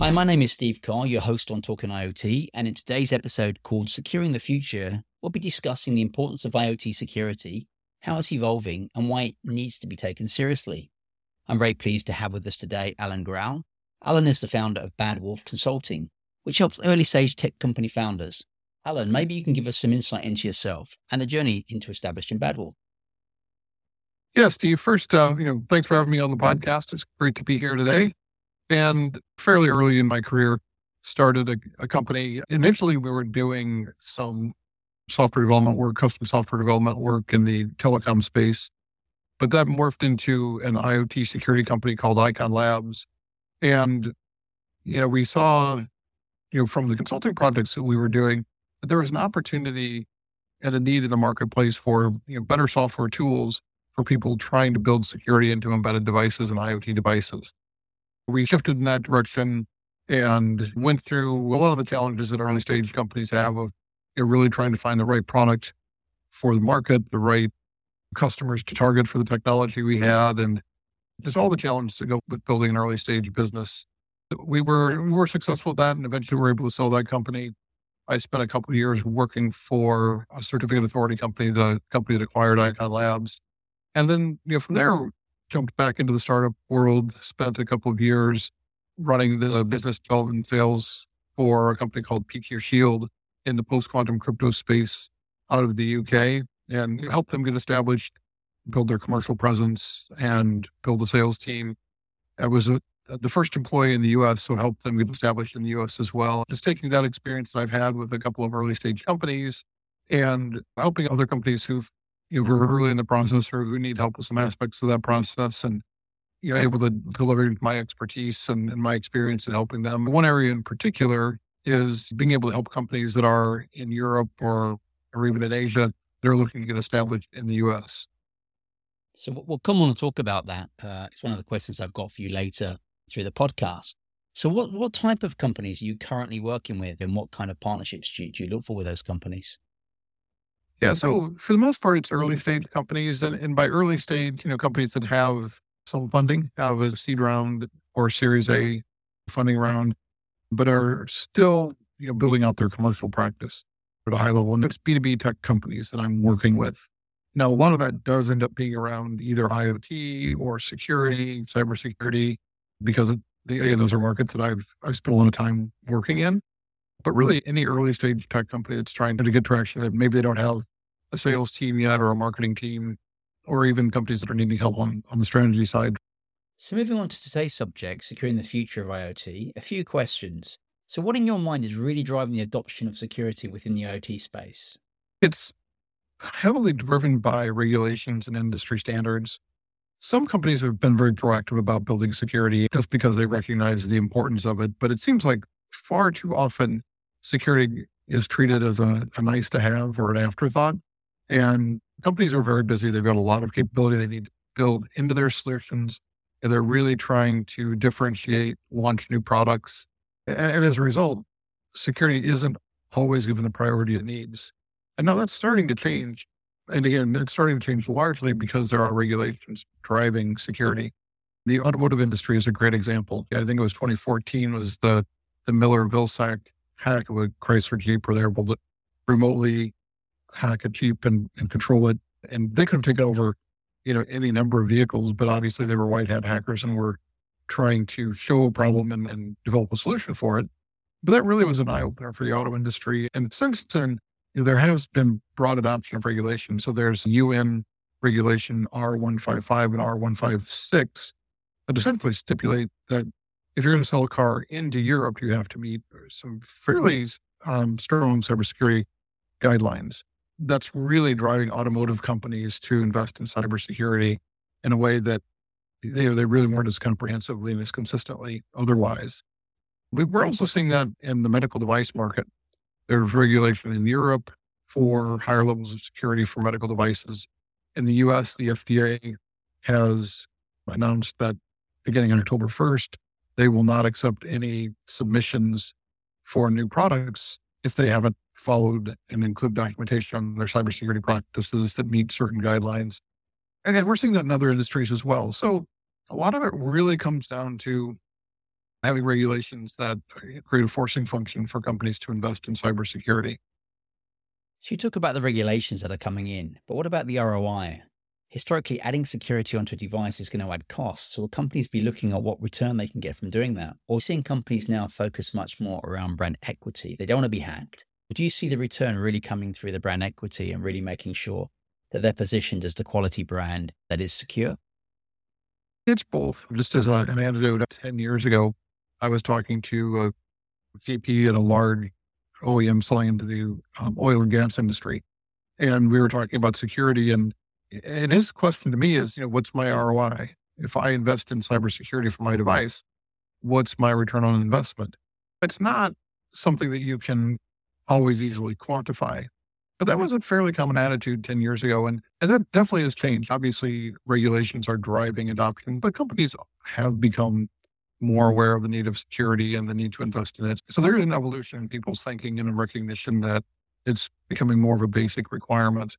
Hi, my name is Steve Carr, your host on Talking IoT, and in today's episode called Securing the Future, we'll be discussing the importance of IoT security, how it's evolving, and why it needs to be taken seriously. I'm very pleased to have with us today Alan Grau. Alan is the founder of Bad Wolf Consulting, which helps early stage tech company founders. Alan, maybe you can give us some insight into yourself and the journey into establishing Bad Wolf. Yeah, Steve. First, uh, you know, thanks for having me on the podcast. It's great to be here today. And fairly early in my career, started a, a company. Initially, we were doing some software development work, custom software development work in the telecom space, but that morphed into an IoT security company called Icon Labs. And, you know, we saw, you know, from the consulting projects that we were doing, that there was an opportunity and a need in the marketplace for, you know, better software tools for people trying to build security into embedded devices and IoT devices. We shifted in that direction and went through a lot of the challenges that early stage companies have of you really trying to find the right product for the market, the right customers to target for the technology we had, and just all the challenges that go with building an early stage business. We were we were successful at that, and eventually we were able to sell that company. I spent a couple of years working for a certificate authority company, the company that acquired Icon Labs, and then, you know, from there, jumped back into the startup world, spent a couple of years running the business development sales for a company called PQ Shield in the post quantum crypto space out of the UK and helped them get established, build their commercial presence, and build a sales team. I was a, the first employee in the US, so helped them get established in the US as well. Just taking that experience that I've had with a couple of early stage companies and helping other companies who've you know, we're early in the process or who need help with some aspects of that process and you know, able to deliver my expertise and, and my experience in helping them. One area in particular is being able to help companies that are in Europe or or even in Asia that are looking to get established in the US. So we'll come on and talk about that. Uh, it's one of the questions I've got for you later through the podcast. So what, what type of companies are you currently working with and what kind of partnerships do you, do you look for with those companies? Yeah. So for the most part, it's early stage companies. And, and by early stage, you know, companies that have some funding, have a seed round or series A funding round, but are still, you know, building out their commercial practice at a high level. And it's B2B tech companies that I'm working with. Now, a lot of that does end up being around either IoT or security, cybersecurity, because the, again, those are markets that I've, I've spent a lot of time working in. But really, any early stage tech company that's trying to get traction, that maybe they don't have a sales team yet or a marketing team, or even companies that are needing help on, on the strategy side. So, moving on to today's subject, securing the future of IoT, a few questions. So, what in your mind is really driving the adoption of security within the IoT space? It's heavily driven by regulations and industry standards. Some companies have been very proactive about building security just because they recognize the importance of it. But it seems like far too often security is treated as a, a nice to have or an afterthought. And companies are very busy. They've got a lot of capability they need to build into their solutions. And they're really trying to differentiate, launch new products. And, and as a result, security isn't always given the priority it needs. And now that's starting to change. And again, it's starting to change largely because there are regulations driving security. The automotive industry is a great example. I think it was 2014 was the the Miller Valasek hack a Chrysler Jeep or they're able to remotely hack a Jeep and, and control it. And they could have taken over, you know, any number of vehicles, but obviously they were white hat hackers and were trying to show a problem and, and develop a solution for it. But that really was an eye opener for the auto industry. And since then, you know, there has been broad adoption of regulation. So there's UN regulation R155 and R156 that essentially stipulate that if you're going to sell a car into Europe, you have to meet some fairly um, strong cybersecurity guidelines. That's really driving automotive companies to invest in cybersecurity in a way that they, they really weren't as comprehensively and as consistently otherwise. We're also seeing that in the medical device market. There's regulation in Europe for higher levels of security for medical devices. In the US, the FDA has announced that beginning on October 1st, they will not accept any submissions for new products if they haven't followed and include documentation on their cybersecurity practices that meet certain guidelines. And we're seeing that in other industries as well. So a lot of it really comes down to having regulations that uh, create a forcing function for companies to invest in cybersecurity. So you talk about the regulations that are coming in, but what about the ROI? Historically, adding security onto a device is going to add costs. So will companies be looking at what return they can get from doing that? Or seeing companies now focus much more around brand equity? They don't want to be hacked. Do you see the return really coming through the brand equity and really making sure that they're positioned as the quality brand that is secure? It's both. Just as an anecdote, 10 years ago, I was talking to a VP at a large OEM selling into the um, oil and gas industry. And we were talking about security. And, and his question to me is, you know, what's my ROI? If I invest in cybersecurity for my device, what's my return on investment? It's not something that you can always easily quantify. But that was a fairly common attitude 10 years ago. And, and that definitely has changed. Obviously, regulations are driving adoption, but companies have become more aware of the need of security and the need to invest in it. So there's an evolution in people's thinking and a recognition that it's becoming more of a basic requirement.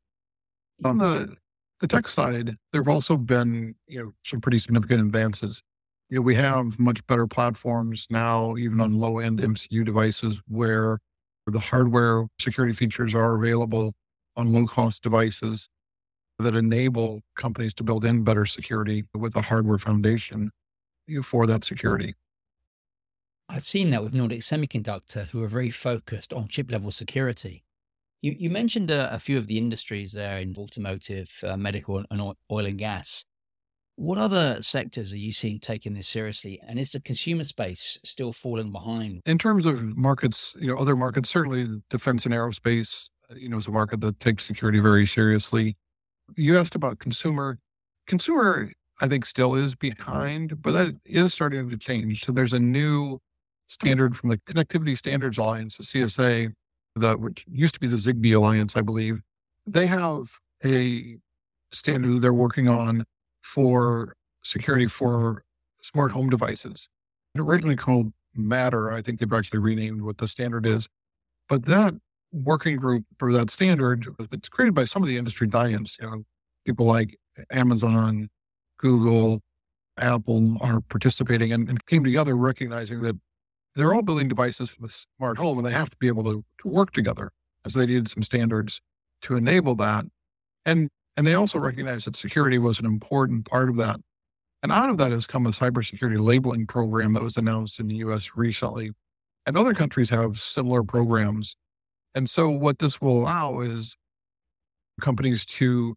On the, the tech side, there have also been, you know, some pretty significant advances. You know, we have much better platforms now, even on low end MCU devices where the hardware security features are available on low cost devices that enable companies to build in better security with a hardware foundation for that security. I've seen that with Nordic Semiconductor, who are very focused on chip level security. You, you mentioned a, a, few of the industries there in automotive, uh, medical, and oil and gas. What other sectors are you seeing taking this seriously? And is the consumer space still falling behind? In terms of markets, you know, other markets, certainly defense and aerospace, uh, you know, is a market that takes security very seriously. You asked about consumer. Consumer I think still is behind, but that is starting to change. So there's a new standard from the Connectivity Standards Alliance, the CSA, that which used to be the Zigbee Alliance, I believe. They have a standard they're working on for security for smart home devices. Originally called Matter. I think they've actually renamed what the standard is. But that working group for that standard, it's created by some of the industry giants, you know, people like Amazon, Google, Apple are participating and, and, came together recognizing that they're all mm-hmm. building devices for the smart home and they have to be able to, to work together. And so they needed some standards to enable that. And and they also recognized that security was an important part of that. And out of that has come a cybersecurity labeling program that was announced in the US recently. And other countries have similar programs. And so what this will allow is companies to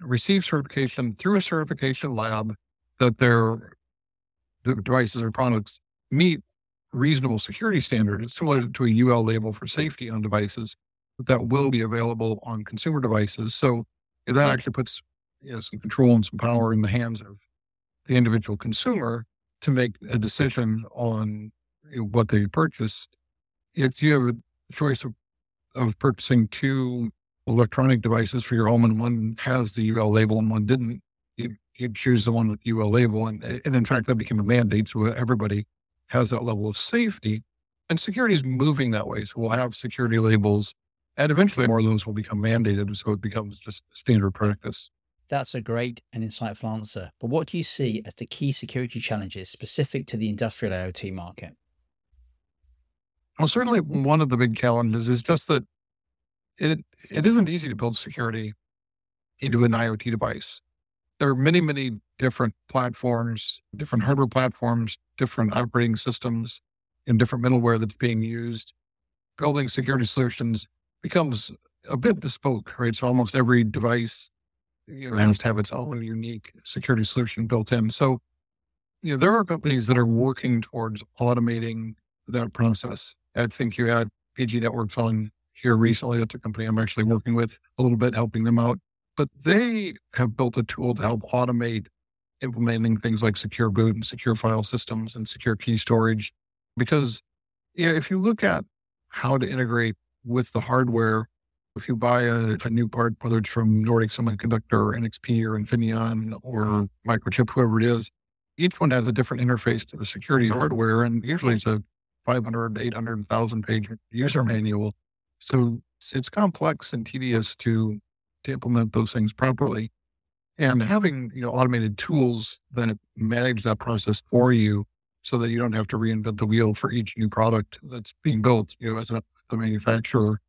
receive certification through a certification lab that their devices or products meet reasonable security standard. It's similar to a UL label for safety on devices that will be available on consumer devices. So that actually puts you know, some control and some power in the hands of the individual consumer to make a decision on what they purchase. If you have a choice of, of purchasing two electronic devices for your home and one has the UL label and one didn't, you, you choose the one with the UL label. And, and in fact, that became a mandate. So everybody has that level of safety. And security is moving that way. So we'll have security labels and eventually more of those will become mandated. So it becomes just standard practice. That's a great and insightful answer. But what do you see as the key security challenges specific to the industrial IoT market? Well, certainly one of the big challenges is just that it it isn't easy to build security into an IoT device. There are many, many different platforms, different hardware platforms, different operating systems, and different middleware that's being used. Building security solutions becomes a bit bespoke, right? So almost every device you know, has to have its own unique security solution built in. So, you know, there are companies that are working towards automating that process. I think you had PG Networks on here recently. That's a company I'm actually working with a little bit, helping them out. But they have built a tool to help automate implementing things like secure boot and secure file systems and secure key storage. Because you know, if you look at how to integrate with the hardware, if you buy a, a, new part, whether it's from Nordic Semiconductor or NXP or Infineon or mm-hmm. Microchip, whoever it is, each one has a different interface to the security hardware. And usually it's a 500, 800,000 page user manual. So it's complex and tedious to, to implement those things properly. And having, you know, automated tools that manage that process for you so that you don't have to reinvent the wheel for each new product that's being built. You know, as a, a manufacturer,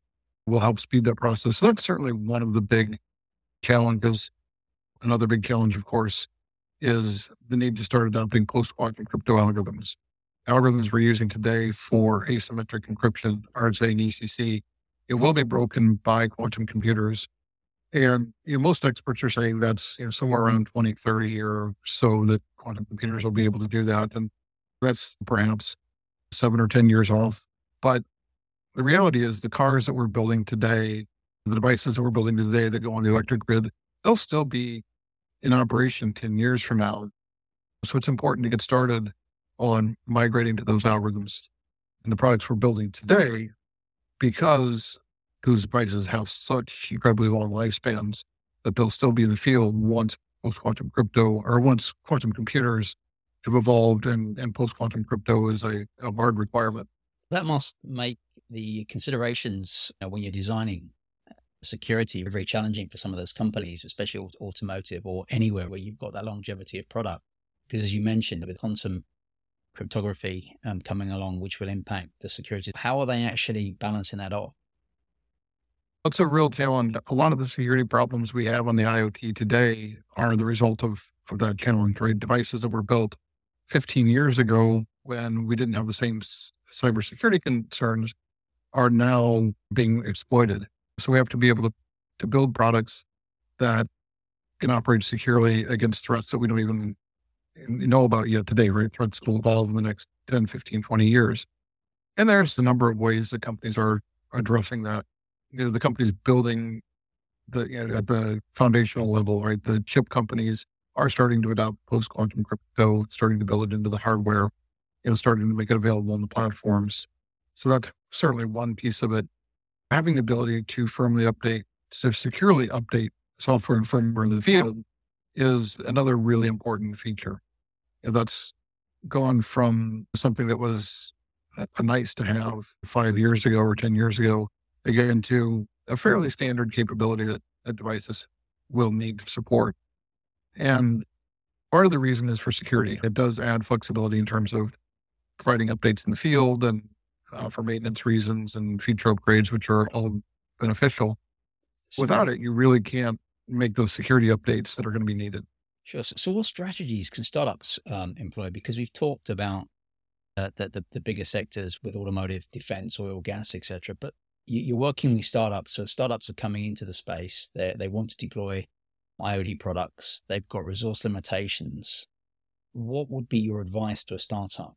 will help speed that process. So that's certainly one of the big challenges. Another big challenge, of course, is the need to start adopting post quantum crypto algorithms. Algorithms we're using today for asymmetric encryption, RSA and ECC, it will be broken by quantum computers. And you know, most experts are saying that's you know, somewhere around 2030 or so that quantum computers will be able to do that. And that's perhaps seven or 10 years off. But the reality is the cars that we're building today, the devices that we're building today that go on the electric grid, they'll still be in operation 10 years from now. So it's important to get started on migrating to those algorithms and the products we're building today because those devices have such incredibly long lifespans that they'll still be in the field once post quantum crypto or once quantum computers have evolved and, and post quantum crypto is a, a hard requirement. That must make the considerations when you're designing security very challenging for some of those companies, especially automotive or anywhere where you've got that longevity of product. Because as you mentioned, with quantum cryptography um, coming along, which will impact the security, how are they actually balancing that off? It's a real challenge. A lot of the security problems we have on the IoT today are the result of, of that challenge, right? Devices that were built 15 years ago when we didn't have the same cybersecurity concerns are now being exploited. So we have to be able to, to build products that can operate securely against threats that we don't even know about yet today, right? Threats will evolve in the next 10, 15, 20 years. And there's a number of ways that companies are addressing that. You know, the companies building the, you know, at the foundational level, right? The chip companies are starting to adopt post quantum crypto, starting to build it into the hardware, you know, starting to make it available on the platforms. So that's certainly one piece of it. Having the ability to firmly update, to securely update software and firmware in the field is another really important feature. And that's gone from something that was a nice to have five years ago or 10 years ago, again, to a fairly standard capability that, that devices will need to support. And part of the reason is for security. It does add flexibility in terms of providing updates in the field and uh, for maintenance reasons and feature upgrades, which are all beneficial. Without it, you really can't make those security updates that are going to be needed. Sure. So, so what strategies can startups um, employ? Because we've talked about uh, the, the, the bigger sectors with automotive, defense, oil, gas, etc. But you, are working with startups, so startups are coming into the space. They they want to deploy IoT products. They've got resource limitations. What would be your advice to a startup?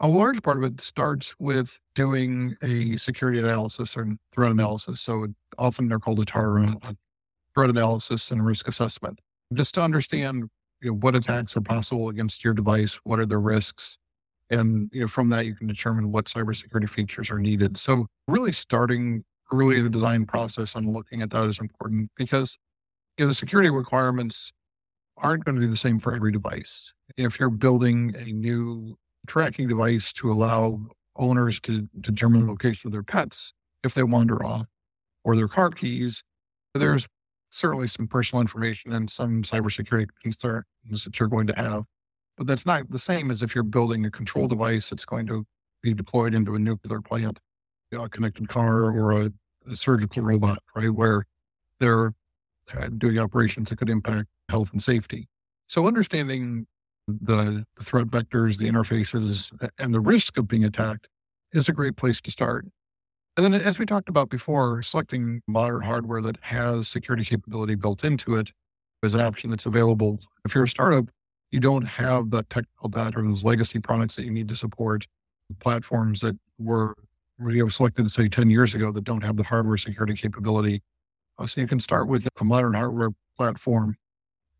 A large part of it starts with doing a security analysis or threat analysis. So often they're called a TAR, threat analysis and risk assessment, just to understand you know, what attacks are possible against your device, what are the risks, and you know, from that you can determine what cybersecurity features are needed. So really starting early in the design process and looking at that is important because you know, the security requirements aren't going to be the same for every device. If you're building a new tracking device to allow owners to determine the location of their pets if they wander off or their car keys, there's certainly some personal information and some cybersecurity concerns that you're going to have. But that's not the same as if you're building a control device that's going to be deployed into a nuclear plant, a connected car, or a, a surgical robot, right? Where they're uh, doing operations that could impact health and safety. So understanding the, the threat vectors, the interfaces, and the risk of being attacked is a great place to start. And then, as we talked about before, selecting modern hardware that has security capability built into it is an option that's available. If you're a startup, you don't have the technical debt or those legacy products that you need to support platforms that were you know, selected, say, 10 years ago that don't have the hardware security capability uh, so you can start with a modern hardware platform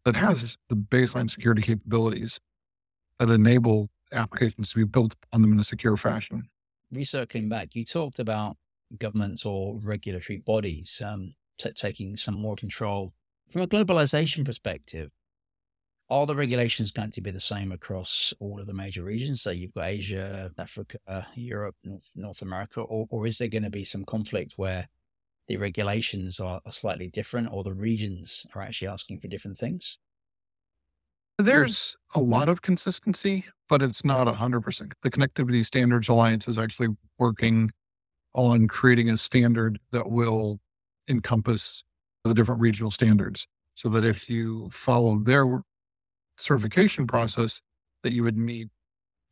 that has the baseline security capabilities that enable applications to be built on them in a secure fashion. Recircling back, you talked about governments or regulatory bodies um, t- taking some more control. From a globalization perspective, are the regulations going to be the same across all of the major regions? So you've got Asia, Africa, Europe, North, North America, or, or is there going to be some conflict where the regulations are, are slightly different or the regions are actually asking for different things? There's a mm-hmm. lot of consistency, but it's not 100%. The Connectivity Standards Alliance is actually working on creating a standard that will encompass the different regional standards so that if you follow their certification process, that you would meet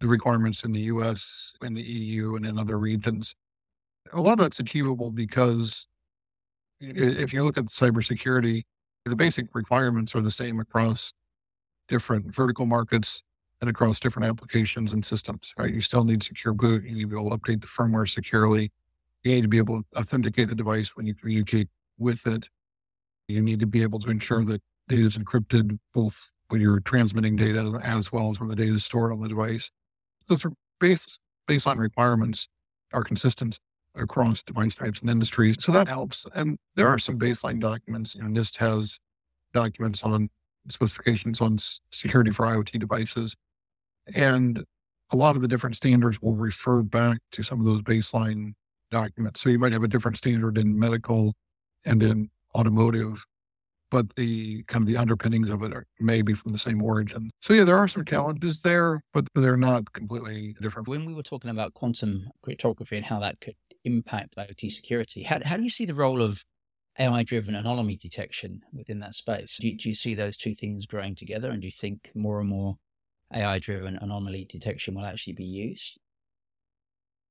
the requirements in the US, in the EU, and in other regions. A lot of that's achievable because if you look at cybersecurity, the basic requirements are the same across different vertical markets and across different applications and systems, right? You still need secure boot. You need to be able to update the firmware securely. You need to be able to authenticate the device when you communicate with it. You need to be able to ensure that data is encrypted both when you're transmitting data as well as when the data is stored on the device. Those are base baseline requirements are consistent across device types and industries. So that helps. And there are some baseline documents. You know, NIST has documents on specifications on security for IoT devices. And a lot of the different standards will refer back to some of those baseline documents. So you might have a different standard in medical and in automotive, but the kind of the underpinnings of it are maybe from the same origin. So yeah, there are some challenges there, but they're not completely different. When we were talking about quantum cryptography and how that could impact IoT security, how, how do you see the role of AI driven anomaly detection within that space? Do you, do you see those two things growing together? And do you think more and more AI driven anomaly detection will actually be used?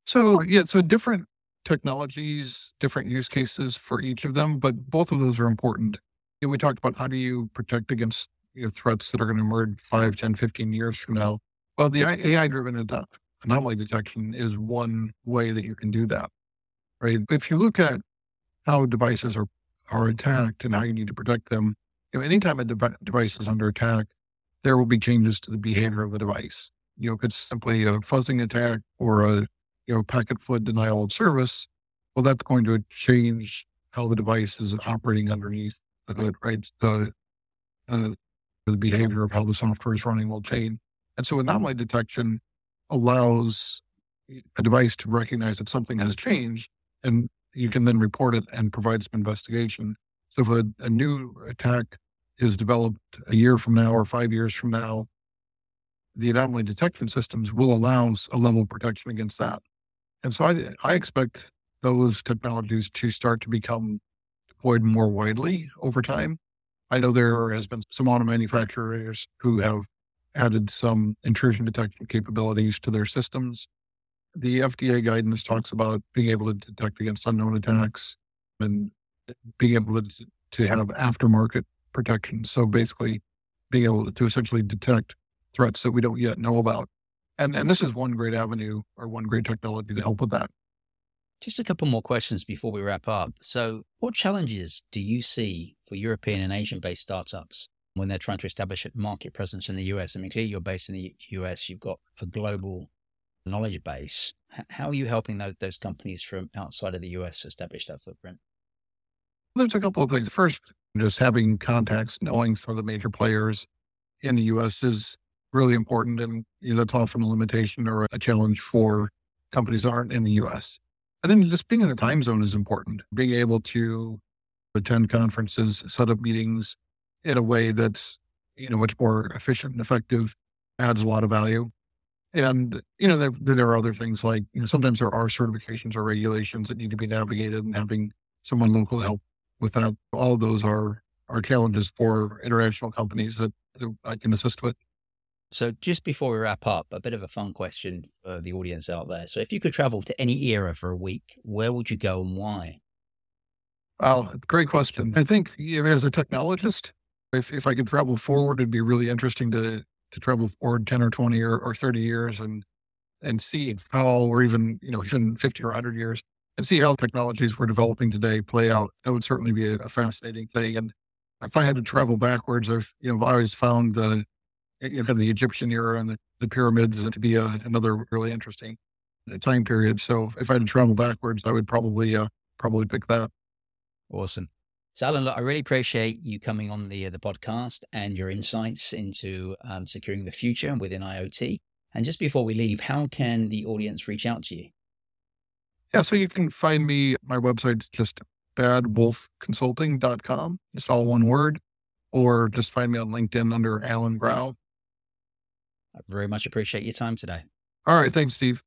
So, yeah, so different technologies, different use cases for each of them, but both of those are important. You know, we talked about how do you protect against you know, threats that are going to emerge 5, 10, 15 years from now. Well, the AI driven anomaly detection is one way that you can do that, right? If you look at how devices are, are attacked and how you need to protect them, you know, anytime a de- device is under attack, there will be changes to the behavior of the device. You know, if it's simply a fuzzing attack or a you know, packet flood denial of service, well, that's going to change how the device is operating underneath the right? The, uh, the behavior of how the software is running will change. And so anomaly detection allows a device to recognize that something has changed and you can then report it and provide some investigation. So if a, a new attack is developed a year from now or five years from now, the anomaly detection systems will allow a level of protection against that. And so I, I expect those technologies to start to become deployed more widely over time. I know there mm-hmm. has been some auto manufacturers who have added some intrusion detection capabilities to their systems. The FDA guidance talks about being able to detect against unknown attacks and being able to, to have aftermarket protection. So basically, being able to essentially detect threats that we don't yet know about and and this is one great avenue or one great technology to help with that. Just a couple more questions before we wrap up. So, what challenges do you see for European and Asian based startups when they're trying to establish a market presence in the US? I mean, clearly you're based in the US, you've got a global knowledge base. How are you helping those, those companies from outside of the US establish that footprint? There's a couple of things. First, just having contacts, knowing some of the major players in the US is really important. And you know, that's often a limitation or a challenge for companies that aren't in the US. And think just being in the time zone is important. Being able to attend conferences, set up meetings in a way that's, you know, much more efficient and effective adds a lot of value. And, you know, there, there are other things like, you know, sometimes there are certifications or regulations that need to be navigated and having someone local help with that. All of those are, are challenges for international companies that, that I can assist with. So, just before we wrap up, a bit of a fun question for the audience out there. So, if you could travel to any era for a week, where would you go and why? Well, great question. I think as a technologist, if, if I could travel forward, it'd be really interesting to to travel forward 10 or 20 or, or 30 years and and see how, or even, you know, even 50 or 100 years, and see how technologies we're developing today play out. That would certainly be a, a fascinating thing. And if I had to travel backwards, I've, you know, I've always found the you know, the Egyptian era and the, the pyramids to be a, another really interesting uh, time period. So if I had to travel backwards, I would probably uh, probably pick that. Awesome. So Alan, look, I really appreciate you coming on the uh, the podcast and your insights into um, securing the future within IoT. And just before we leave, how can the audience reach out to you? Yeah, so you can find me. My website's just badwolfconsulting.com. It's all one word. Or just find me on LinkedIn under Alan Grau. I very much appreciate your time today. All right. Thanks, Steve.